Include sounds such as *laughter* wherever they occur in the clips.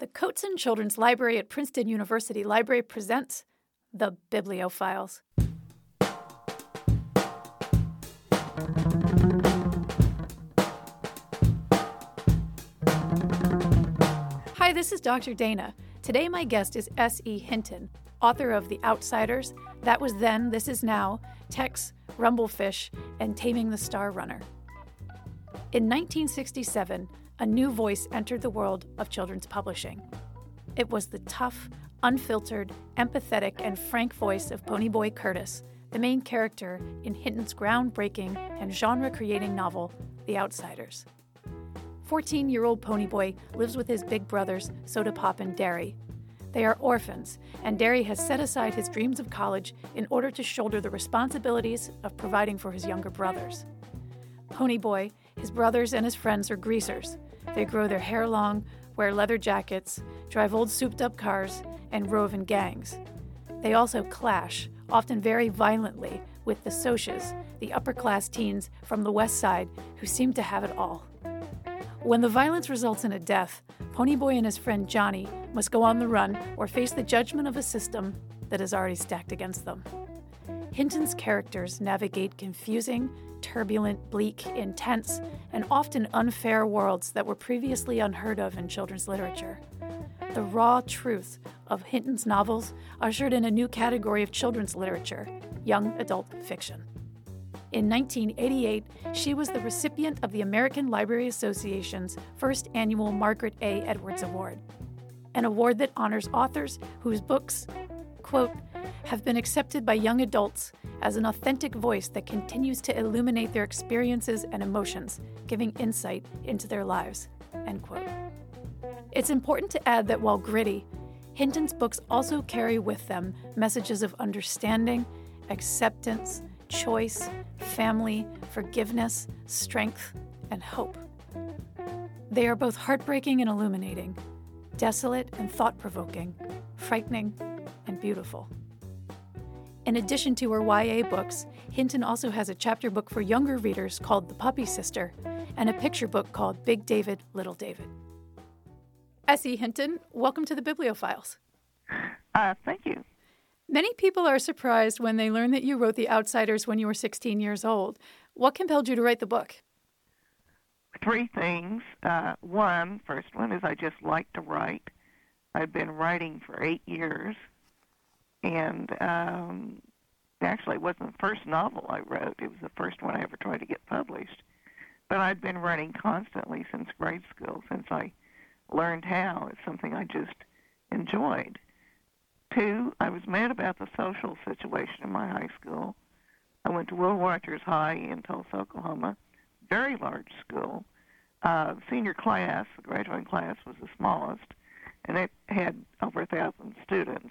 The Cotsen Children's Library at Princeton University Library presents The Bibliophiles. Hi, this is Dr. Dana. Today, my guest is S.E. Hinton, author of The Outsiders, That Was Then, This Is Now, Tex, Rumblefish, and Taming the Star Runner. In 1967, a new voice entered the world of children's publishing. It was the tough, unfiltered, empathetic, and frank voice of Ponyboy Curtis, the main character in Hinton's groundbreaking and genre creating novel, The Outsiders. 14 year old Ponyboy lives with his big brothers, Soda Pop and Darry. They are orphans, and Darry has set aside his dreams of college in order to shoulder the responsibilities of providing for his younger brothers. Ponyboy, his brothers, and his friends are greasers, they grow their hair long, wear leather jackets, drive old souped up cars, and rove in gangs. They also clash, often very violently, with the Socs, the upper class teens from the West Side who seem to have it all. When the violence results in a death, Ponyboy and his friend Johnny must go on the run or face the judgment of a system that is already stacked against them. Hinton's characters navigate confusing, turbulent, bleak, intense, and often unfair worlds that were previously unheard of in children's literature. The raw truth of Hinton's novels ushered in a new category of children's literature young adult fiction. In 1988, she was the recipient of the American Library Association's first annual Margaret A. Edwards Award, an award that honors authors whose books, quote, have been accepted by young adults as an authentic voice that continues to illuminate their experiences and emotions, giving insight into their lives. End quote. It's important to add that while gritty, Hinton's books also carry with them messages of understanding, acceptance, choice, family, forgiveness, strength, and hope. They are both heartbreaking and illuminating, desolate and thought provoking, frightening and beautiful. In addition to her YA books, Hinton also has a chapter book for younger readers called The Puppy Sister and a picture book called Big David, Little David. S.E. Hinton, welcome to the Bibliophiles. Uh, thank you. Many people are surprised when they learn that you wrote The Outsiders when you were 16 years old. What compelled you to write the book? Three things. Uh, one, first one is I just like to write. I've been writing for eight years and um, actually it wasn't the first novel I wrote. It was the first one I ever tried to get published. But I'd been writing constantly since grade school, since I learned how. It's something I just enjoyed. Two, I was mad about the social situation in my high school. I went to Will Rogers High in Tulsa, Oklahoma, very large school. Uh, senior class, the graduating class, was the smallest, and it had over a thousand students.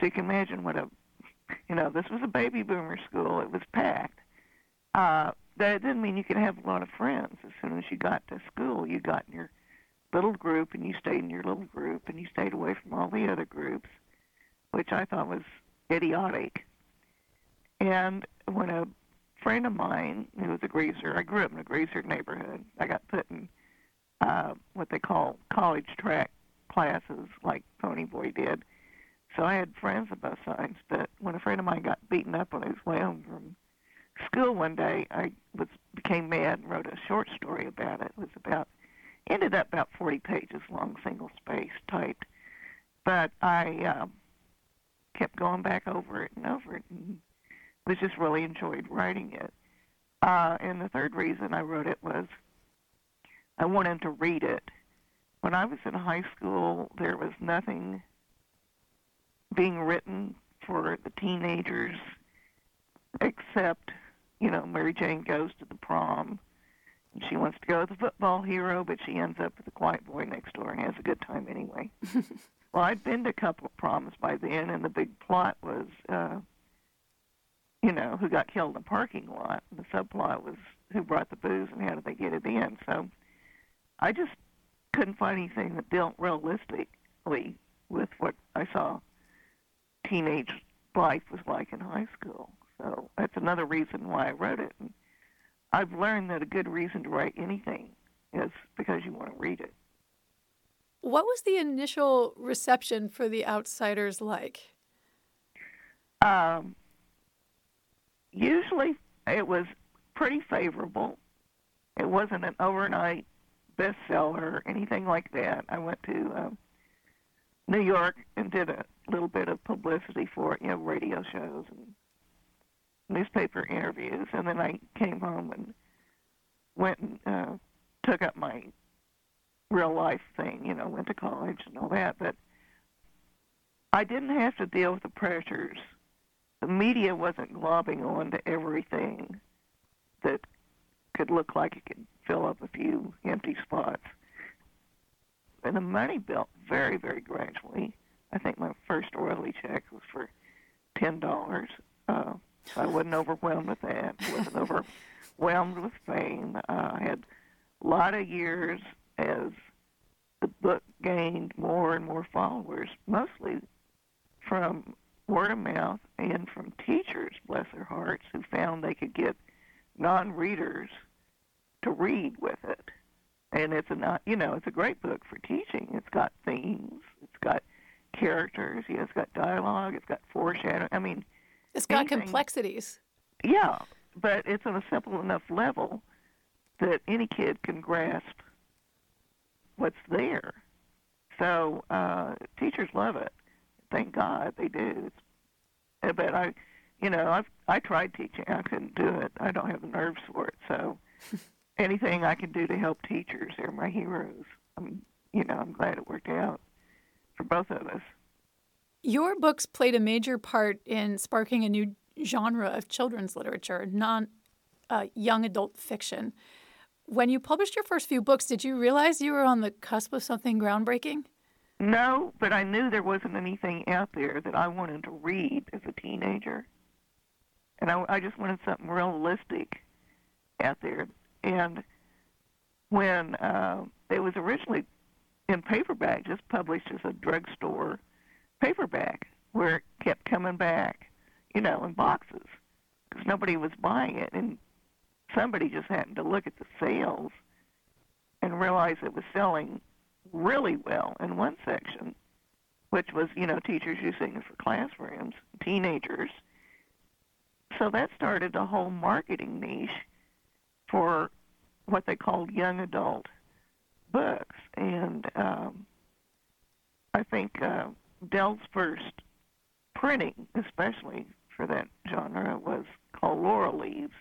So you can imagine what a, you know, this was a baby boomer school. It was packed. Uh, that didn't mean you could have a lot of friends. As soon as you got to school, you got in your little group and you stayed in your little group and you stayed away from all the other groups, which I thought was idiotic. And when a friend of mine who was a greaser, I grew up in a greaser neighborhood. I got put in uh, what they call college track classes, like Ponyboy did, so I had friends of both sides. But when a friend of mine got beaten up on his way home from school one day, I was became mad and wrote a short story about it. It was about ended up about 40 pages long, single space typed. But I uh, kept going back over it and over it, and was just really enjoyed writing it. Uh, and the third reason I wrote it was I wanted to read it. When I was in high school, there was nothing being written for the teenagers, except, you know, Mary Jane goes to the prom. And she wants to go with the football hero, but she ends up with the quiet boy next door and has a good time anyway. *laughs* well, I'd been to a couple of proms by then, and the big plot was, uh, you know, who got killed in the parking lot. And the subplot was who brought the booze and how did they get it in. So I just couldn't find anything that dealt realistically with what I saw teenage life was like in high school. So that's another reason why I wrote it. And I've learned that a good reason to write anything is because you want to read it. What was the initial reception for The Outsiders like? Um, usually it was pretty favorable. It wasn't an overnight bestseller or anything like that. I went to uh, New York and did a little bit of publicity for you know, radio shows and newspaper interviews, and then I came home and went and uh, took up my real life thing, you know, went to college and all that, but I didn't have to deal with the pressures. The media wasn't globbing on to everything that could look like it could fill up a few empty spots. And the money built very, very gradually. I think my first royalty check was for ten dollars. Uh, I wasn't overwhelmed with that. Wasn't overwhelmed with fame. Uh, I had a lot of years as the book gained more and more followers, mostly from word of mouth and from teachers, bless their hearts, who found they could get non-readers to read with it. And it's a not, you know it's a great book for teaching. It's got themes, it's got characters, you know, it's got dialogue, it's got foreshadowing. I mean, it's got anything, complexities. Yeah, but it's on a simple enough level that any kid can grasp what's there. So uh, teachers love it. Thank God they do. It's, but I, you know, I've I tried teaching. I couldn't do it. I don't have the nerves for it. So *laughs* anything I can do to help teachers, they're my heroes. I'm, you know, I'm glad it worked out for both of us. Your books played a major part in sparking a new genre of children's literature, non uh, young adult fiction. When you published your first few books, did you realize you were on the cusp of something groundbreaking? No, but I knew there wasn't anything out there that I wanted to read as a teenager. And I, I just wanted something realistic out there. And when uh, it was originally in paperback, just published as a drugstore paperback, where it kept coming back, you know, in boxes, because nobody was buying it. And somebody just happened to look at the sales and realize it was selling really well in one section, which was, you know, teachers using it for classrooms, teenagers. So that started a whole marketing niche for what they called young adult books. And um, I think uh, Dell's first printing, especially for that genre, was called Laurel Leaves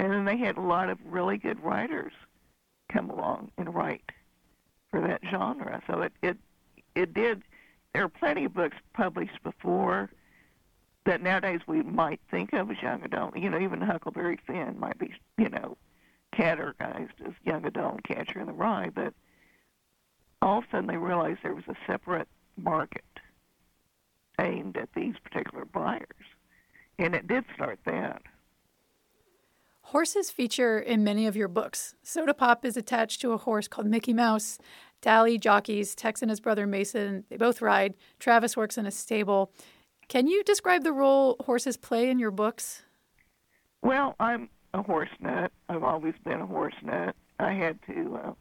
and then they had a lot of really good writers come along and write for that genre. So it it it did. There are plenty of books published before that nowadays we might think of as young adult. You know, even Huckleberry Finn might be you know categorized as young adult, Catcher in the Rye, but all of a sudden they realized there was a separate market aimed at these particular buyers, and it did start that. Horses feature in many of your books. Soda Pop is attached to a horse called Mickey Mouse. Dally jockeys, Tex and his brother Mason, they both ride. Travis works in a stable. Can you describe the role horses play in your books? Well, I'm a horse nut. I've always been a horse nut. I had to uh,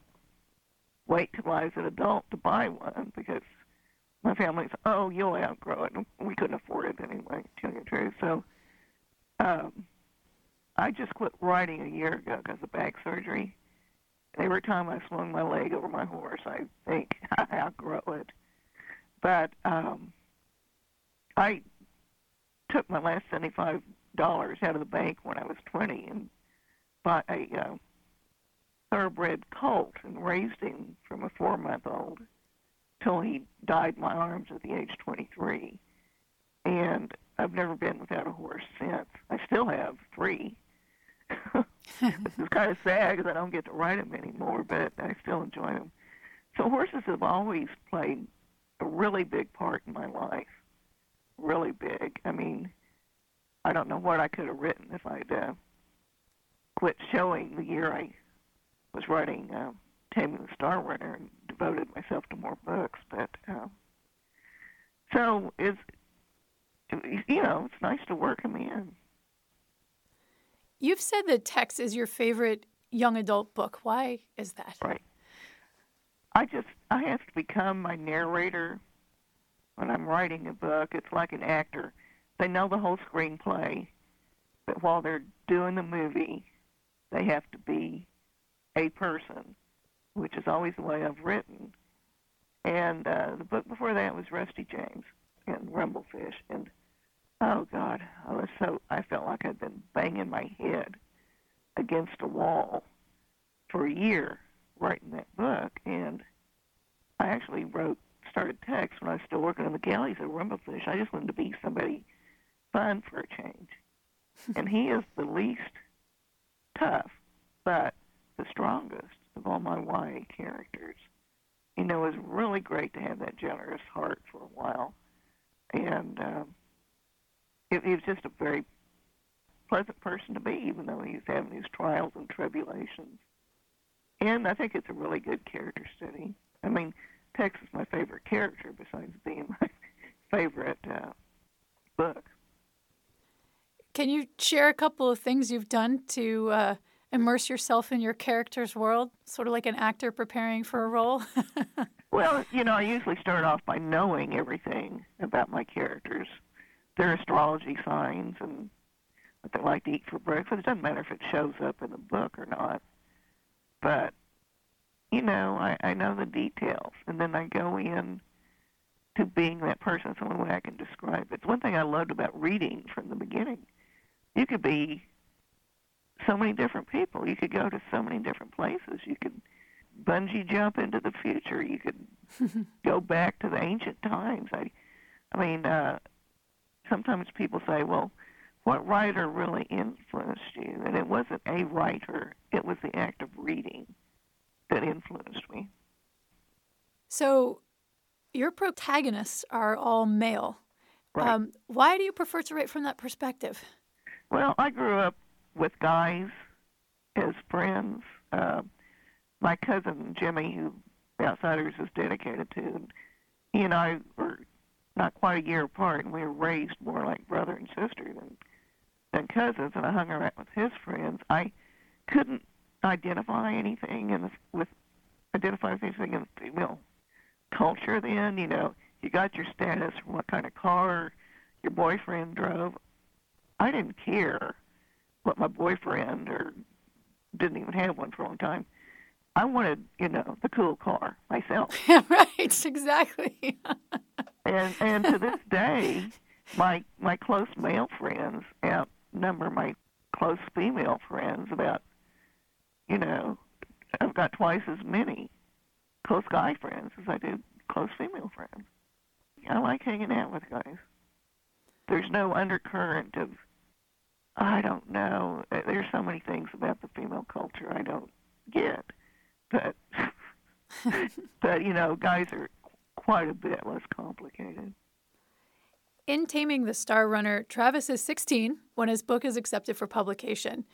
wait till I was an adult to buy one because my family's, oh, you'll outgrow it. We couldn't afford it anyway, to tell you the truth. So, um, I just quit riding a year ago because of back surgery. Every time I swung my leg over my horse, I think *laughs* I outgrow it. But um, I took my last seventy-five dollars out of the bank when I was twenty and bought a uh, thoroughbred colt and raised him from a four-month-old till he died in my arms at the age twenty-three. And I've never been without a horse since. I still have three *laughs* it's kind of sad because I don't get to ride them anymore, but I still enjoy them. So horses have always played a really big part in my life. Really big. I mean, I don't know what I could have written if I'd uh, quit showing the year I was writing uh, Taming the Star Runner and devoted myself to more books. But uh, so it's you know it's nice to work them in. You've said that Tex is your favorite young adult book. Why is that? Right. I just I have to become my narrator when I'm writing a book. It's like an actor. They know the whole screenplay, but while they're doing the movie, they have to be a person, which is always the way I've written. And uh, the book before that was Rusty James and Rumblefish, and oh God, I was so I felt like I'd been banging my head against a wall for a year writing that book, and I actually wrote started Tex when I was still working in the galleys at Rumblefish. I just wanted to be somebody fun for a change, and he is the least tough, but the strongest of all my YA characters. You know, it was really great to have that generous heart for a while, and um, it, he was just a very pleasant person to be, even though he's having his trials and tribulations. And I think it's a really good character study. I mean, Tex is my favorite character, besides being *laughs* my favorite uh, book. Can you share a couple of things you've done to uh, immerse yourself in your character's world, sort of like an actor preparing for a role? *laughs* well, you know, I usually start off by knowing everything about my characters, their astrology signs, and what they like to eat for breakfast. It doesn't matter if it shows up in the book or not. But, you know, I, I know the details, and then I go in to being that person. It's the only way I can describe it. It's one thing I loved about reading from the beginning. You could be so many different people. You could go to so many different places. You could bungee jump into the future. You could *laughs* go back to the ancient times. I, I mean, uh, sometimes people say, "Well, what writer really influenced you?" And it wasn't a writer; it was the act of reading that influenced me. So, your protagonists are all male. Right. Um, why do you prefer to write from that perspective? Well, I grew up with guys as friends. Uh, my cousin Jimmy, who Outsiders is dedicated to, he and I were not quite a year apart, and we were raised more like brother and sister than than cousins. And I hung around with his friends. I couldn't identify anything in the, with identify with anything in the female culture. Then you know, you got your status from what kind of car your boyfriend drove. I didn't care what my boyfriend or didn't even have one for a long time. I wanted, you know, the cool car myself. *laughs* right, exactly. *laughs* and and to this day, my my close male friends outnumber my close female friends about, you know, I've got twice as many close guy friends as I do close female friends. I like hanging out with guys. There's no undercurrent of I don't know. Uh, there's so many things about the female culture I don't get, but *laughs* but you know, guys are quite a bit less complicated. In Taming the Star Runner, Travis is 16 when his book is accepted for publication.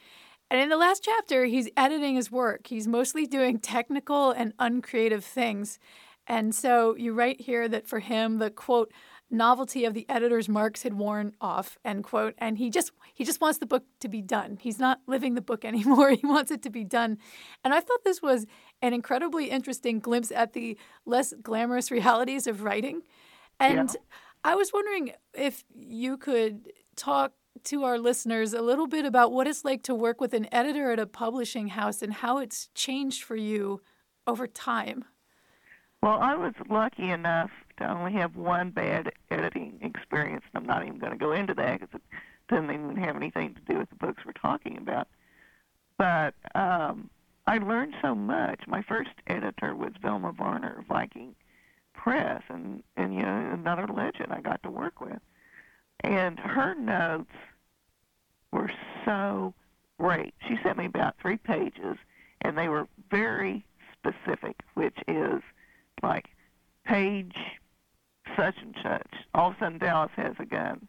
And in the last chapter, he's editing his work. He's mostly doing technical and uncreative things. And so you write here that for him, the quote, novelty of the editor's marks had worn off end quote. And he just he just wants the book to be done. He's not living the book *laughs* anymore. He wants it to be done. And i thought this was an incredibly interesting glimpse at the less glamorous realities of writing. And yeah. i was wondering if you could talk to our listeners a little bit about what it's like to work with an editor at a publishing house and how it's changed for you over time well, I was lucky enough to only have one bad editing experience. And I'm not even going to go into that because it doesn't even have anything to do with the books we're talking about. But um, I learned so much. My first editor was Velma Varner Viking Press, and and you know another legend I got to work with. And her notes were so great. She sent me about three pages, and they were very specific, which is like page such and such. All of a sudden, Dallas has a gun.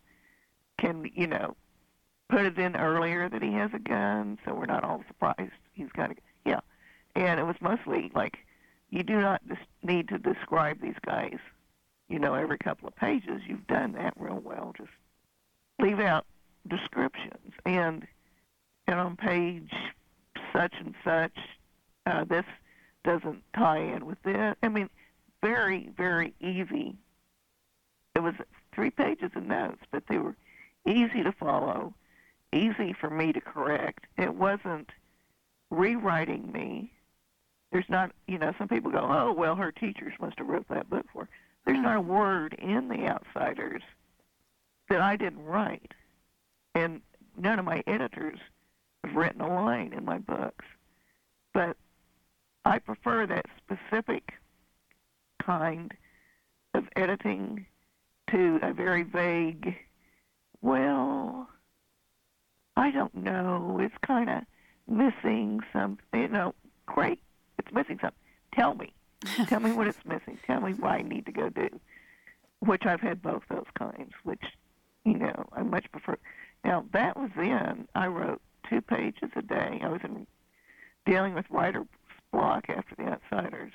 Can you know put it in earlier that he has a gun, so we're not all surprised he's got a yeah. And it was mostly like you do not dis- need to describe these guys, you know, every couple of pages. You've done that real well. Just leave out descriptions and and on page such and such, uh, this doesn't tie in with this. I mean, very, very easy. It was three pages of notes, but they were easy to follow, easy for me to correct. It wasn't rewriting me. There's not, you know, some people go, oh, well, her teachers must have wrote that book for her. There's not a word in The Outsiders that I didn't write. And none of my editors have written a line in my books. But I prefer that specific kind of editing to a very vague, well, I don't know, it's kind of missing some, you know, great, it's missing something. Tell me. *laughs* Tell me what it's missing. Tell me what I need to go do. Which I've had both those kinds, which, you know, I much prefer. Now, that was then. I wrote two pages a day. I was in, dealing with writer's block after The Outsiders.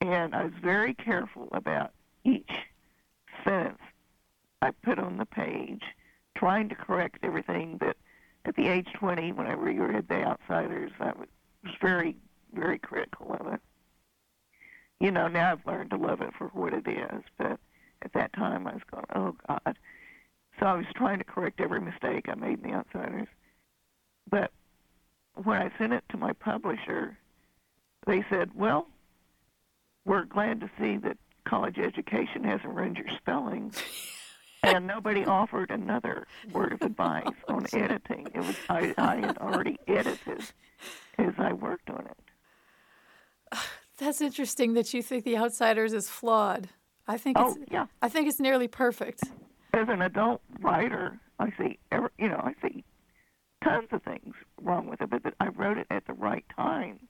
And I was very careful about each sentence I put on the page, trying to correct everything that at the age 20, when I reread The Outsiders, I was very, very critical of it. You know, now I've learned to love it for what it is, but at that time I was going, oh God. So I was trying to correct every mistake I made in The Outsiders. But when I sent it to my publisher, they said, well, we're glad to see that college education hasn't ruined your spelling. *laughs* and nobody offered another word of advice on *laughs* oh, editing. It was I, I had already edited as I worked on it. *sighs* That's interesting that you think The Outsiders is flawed. I think oh, it's yeah. I think it's nearly perfect. As an adult writer, I see every, you know I see tons of things wrong with it, but I wrote it at the right time.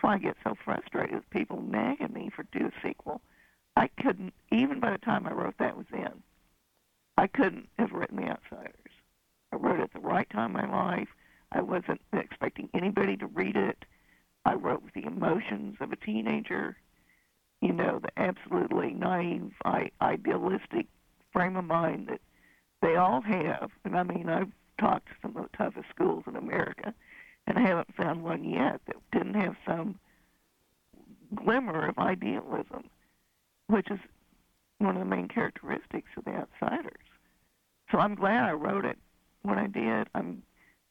Why I get so frustrated with people nagging me for do a sequel. I couldn't even by the time I wrote that was in. I couldn't have written The Outsiders. I wrote it at the right time in my life. I wasn't expecting anybody to read it. I wrote with the emotions of a teenager, you know, the absolutely naive, I, idealistic frame of mind that they all have. And I mean, I've talked to some of the toughest schools in America, and I haven't found one yet that didn't have some glimmer of idealism, which is one of the main characteristics of the outsiders. So I'm glad I wrote it when I did. I'm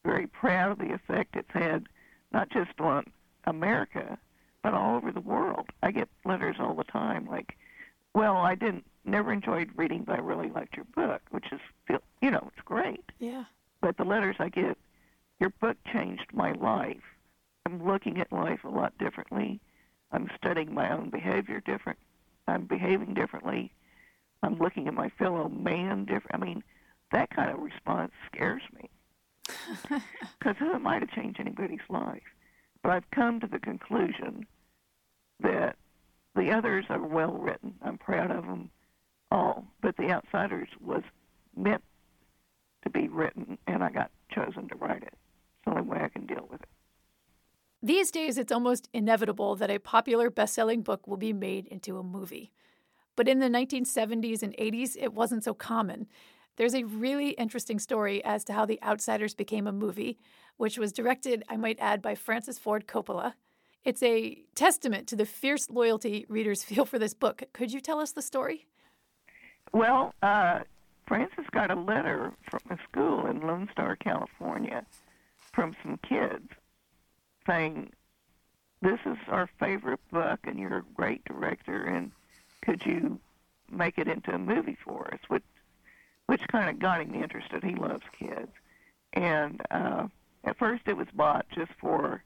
very proud of the effect it's had, not just on America, but all over the world. I get letters all the time like, "Well, I didn't, never enjoyed reading, but I really liked your book," which is, you know, it's great. Yeah. But the letters I get, your book changed my life. I'm looking at life a lot differently. I'm studying my own behavior different. I'm behaving differently. I'm looking at my fellow man different. I mean, that kind of response scares me. *laughs* Because who am I to change anybody's life? But I've come to the conclusion that the others are well written. I'm proud of them all. But The Outsiders was meant to be written, and I got chosen to write it. It's the only way I can deal with it. These days, it's almost inevitable that a popular best selling book will be made into a movie. But in the 1970s and 80s, it wasn't so common. There's a really interesting story as to how The Outsiders became a movie, which was directed, I might add, by Francis Ford Coppola. It's a testament to the fierce loyalty readers *laughs* feel for this book. Could you tell us the story? Well, uh, Francis got a letter from a school in Lone Star, California, from some kids saying, This is our favorite book, and you're a great director, and could you make it into a movie for us? Which, which kind of got him interested. He loves kids. And uh, at first it was bought just for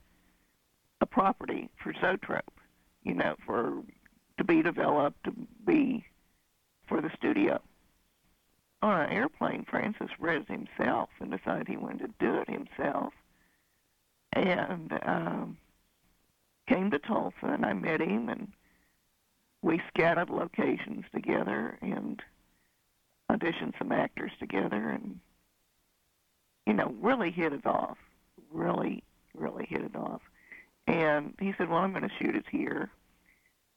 a property for Zoetrope, you know, for to be developed, to be for the studio. On an airplane, Francis read himself and decided he wanted to do it himself. And um, came to Tulsa, and I met him, and we scouted locations together and auditioned some actors together, and you know, really hit it off. Really, really hit it off. And he said, "Well, I'm going to shoot it here,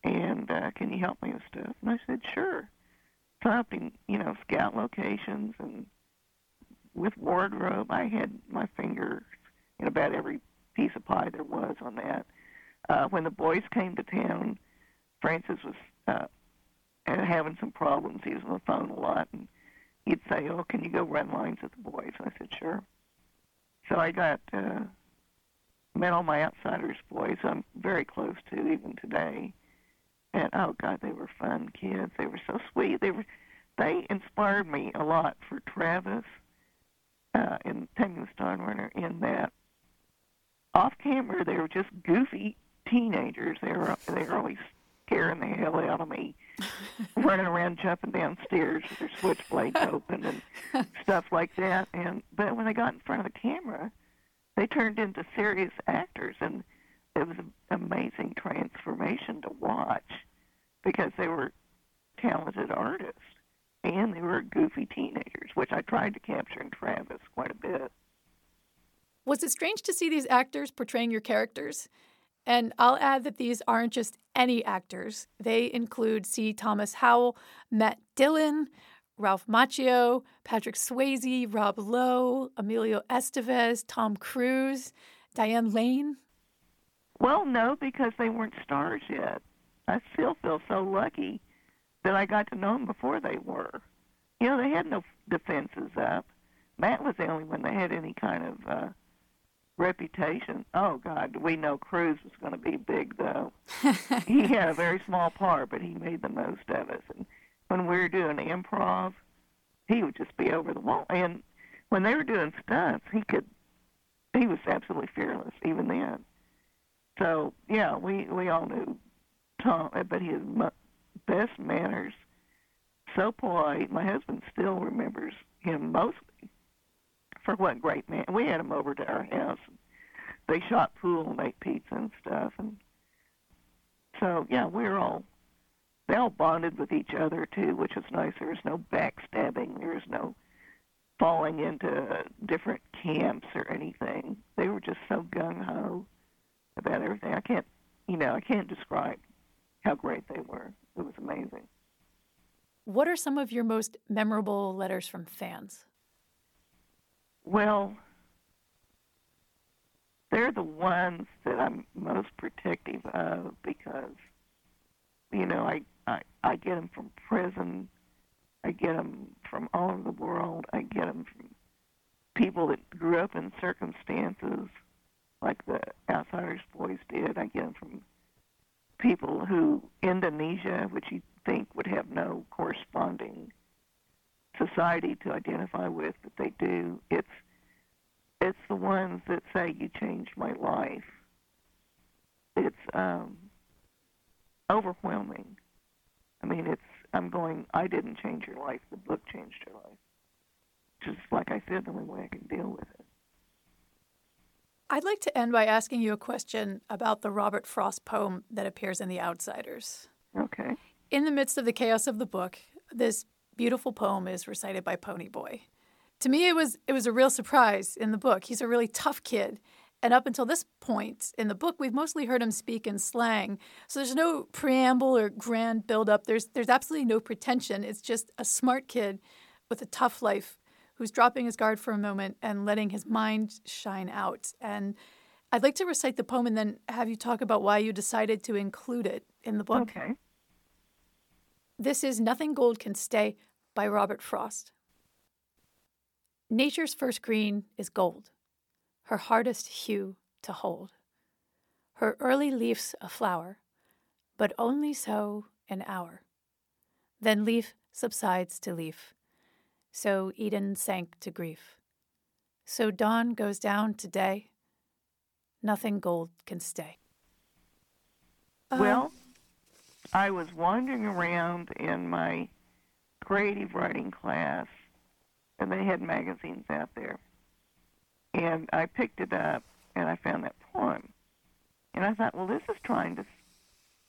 and uh, can you help me with stuff?" And I said, "Sure." Him, you know, scout locations and with wardrobe. I had my fingers in about every piece of pie there was on that. Uh, when the boys came to town, Francis was uh, having some problems. He was on the phone a lot, and he'd say, "Oh, can you go run lines with the boys?" I said, "Sure." So I got uh, met all my outsiders boys. I'm very close to even today, and oh God, they were fun kids. They were so sweet. They were they inspired me a lot for Travis uh, in Taming the Star Runner. In that off camera, they were just goofy teenagers. They were they were always scaring the hell out of me, *laughs* running around, jumping downstairs with their switchblades open and stuff like that. And but when they got in front of the camera, they turned into serious actors, and it was an amazing transformation to watch because they were talented artists and they were goofy teenagers, which I tried to capture in Travis quite a bit. Was it strange to see these actors portraying your characters? And I'll add that these aren't just any actors. They include C. Thomas Howell, Matt Dillon, Ralph Macchio, Patrick Swayze, Rob Lowe, Emilio Estevez, Tom Cruise, Diane Lane. Well, no, because they weren't stars yet. I still feel so lucky that I got to know them before they were. You know, they had no defenses up. Matt was the only one that had any kind of uh, reputation. Oh God, we know Cruise was going to be big though. *laughs* he had a very small part, but he made the most of it. And when we were doing improv, he would just be over the wall. And when they were doing stunts, he could. He was absolutely fearless even then. So yeah, we we all knew Tom, uh, but his best manners, so polite. My husband still remembers him mostly for what great man. We had him over to our house. They shot pool and ate pizza and stuff, and so yeah, we were all they all bonded with each other too, which was nice. There was no backstabbing. There was no falling into different camps or anything. They were just so gung ho about everything. I can't, you know, I can't describe how great they were. It was amazing. What are some of your most memorable letters from fans? Well, they're the ones that I'm most protective of because, you know, I, I, I get them from prison. I get them from all over the world. I get them from people that grew up in circumstances like the Outsiders Boys did. Get from people who, Indonesia, which you think would have no corresponding society to identify with, but they do. It's it's the ones that say you changed my life. It's um, overwhelming. I mean, it's I'm going. I didn't change your life. The book changed your life. Just like I said, the only way I can deal with it. I'd like to end by asking you a question about the Robert Frost poem that appears in The Outsiders. Okay. In the midst of the chaos of the book, this beautiful poem is recited by Ponyboy. To me, it was it was a real surprise in the book. He's a really tough kid, and up until this point in the book, we've mostly heard him speak in slang. So there's no preamble or grand build-up. There's there's absolutely no pretension. It's just a smart kid with a tough life who's dropping his guard for a moment and letting his mind shine out. And I'd like to recite the poem and then have you talk about why you decided to include it in the book. Okay. This is Nothing Gold Can Stay by Robert Frost. Nature's first green is gold, her hardest hue to hold. Her early leaf's a flower, but only so an hour. Then leaf subsides to leaf. So Eden sank to grief. So dawn goes down to day. Nothing gold can stay. Well, um, I was wandering around in my creative writing class, and they had magazines out there. And I picked it up, and I found that poem. And I thought, well, this is trying to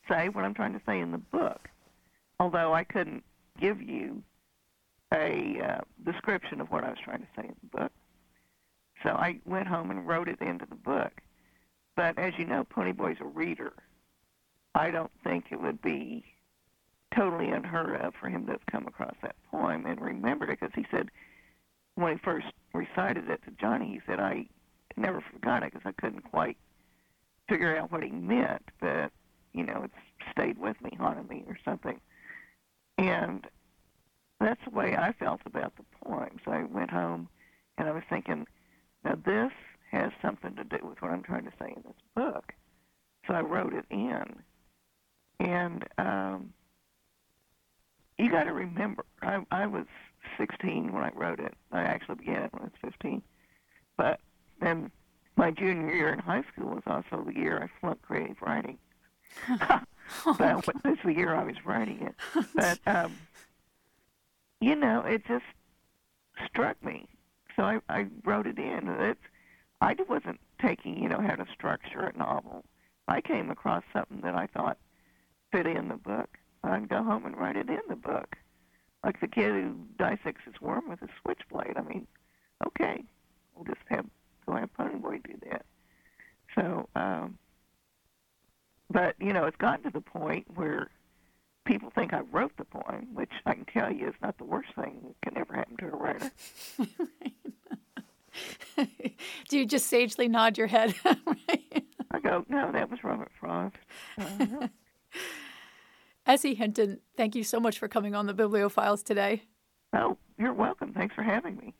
say what I'm trying to say in the book. Although I couldn't give you a uh, description of what I was trying to say in the book. So I went home and wrote it into the book. But as you know, Ponyboy's a reader. I don't think it would be totally unheard of for him to have come across that poem and remembered it because he said when he first recited it to Johnny, he said, I never forgot it because I couldn't quite figure out what he meant. But you know, it's stayed with me, haunted me, or something. And that's the way I felt about the poems. I went home and I was thinking, now this has something to do with what I'm trying to say in this book. So I wrote it in. And um, you got to remember, I, I was 16 when I wrote it. I actually began it when I was 15. But then my junior year in high school was also the year I flunked creative writing. *laughs* *laughs* but this the year I was writing it. But um, you know, it just struck me. So I, I wrote it in. It's I wasn't taking, you know, how to structure a novel. I came across something that I thought fit in the book. I'd go home and write it in the book. Like the kid who dissects his worm with a switchblade. I mean, okay, we'll just have go have Ponyboy do that. So, um, but you know, it's gotten to the point where people think I wrote the poem, which I can tell you is not the worst thing that can ever happen to a writer. *laughs* Do you just sagely nod your head? *laughs* I go, no, that was Robert Frost. Uh-huh. S.E. *laughs* Hinton, thank you so much for coming on the Bibliophiles today. Oh, you're welcome. Thanks for having me.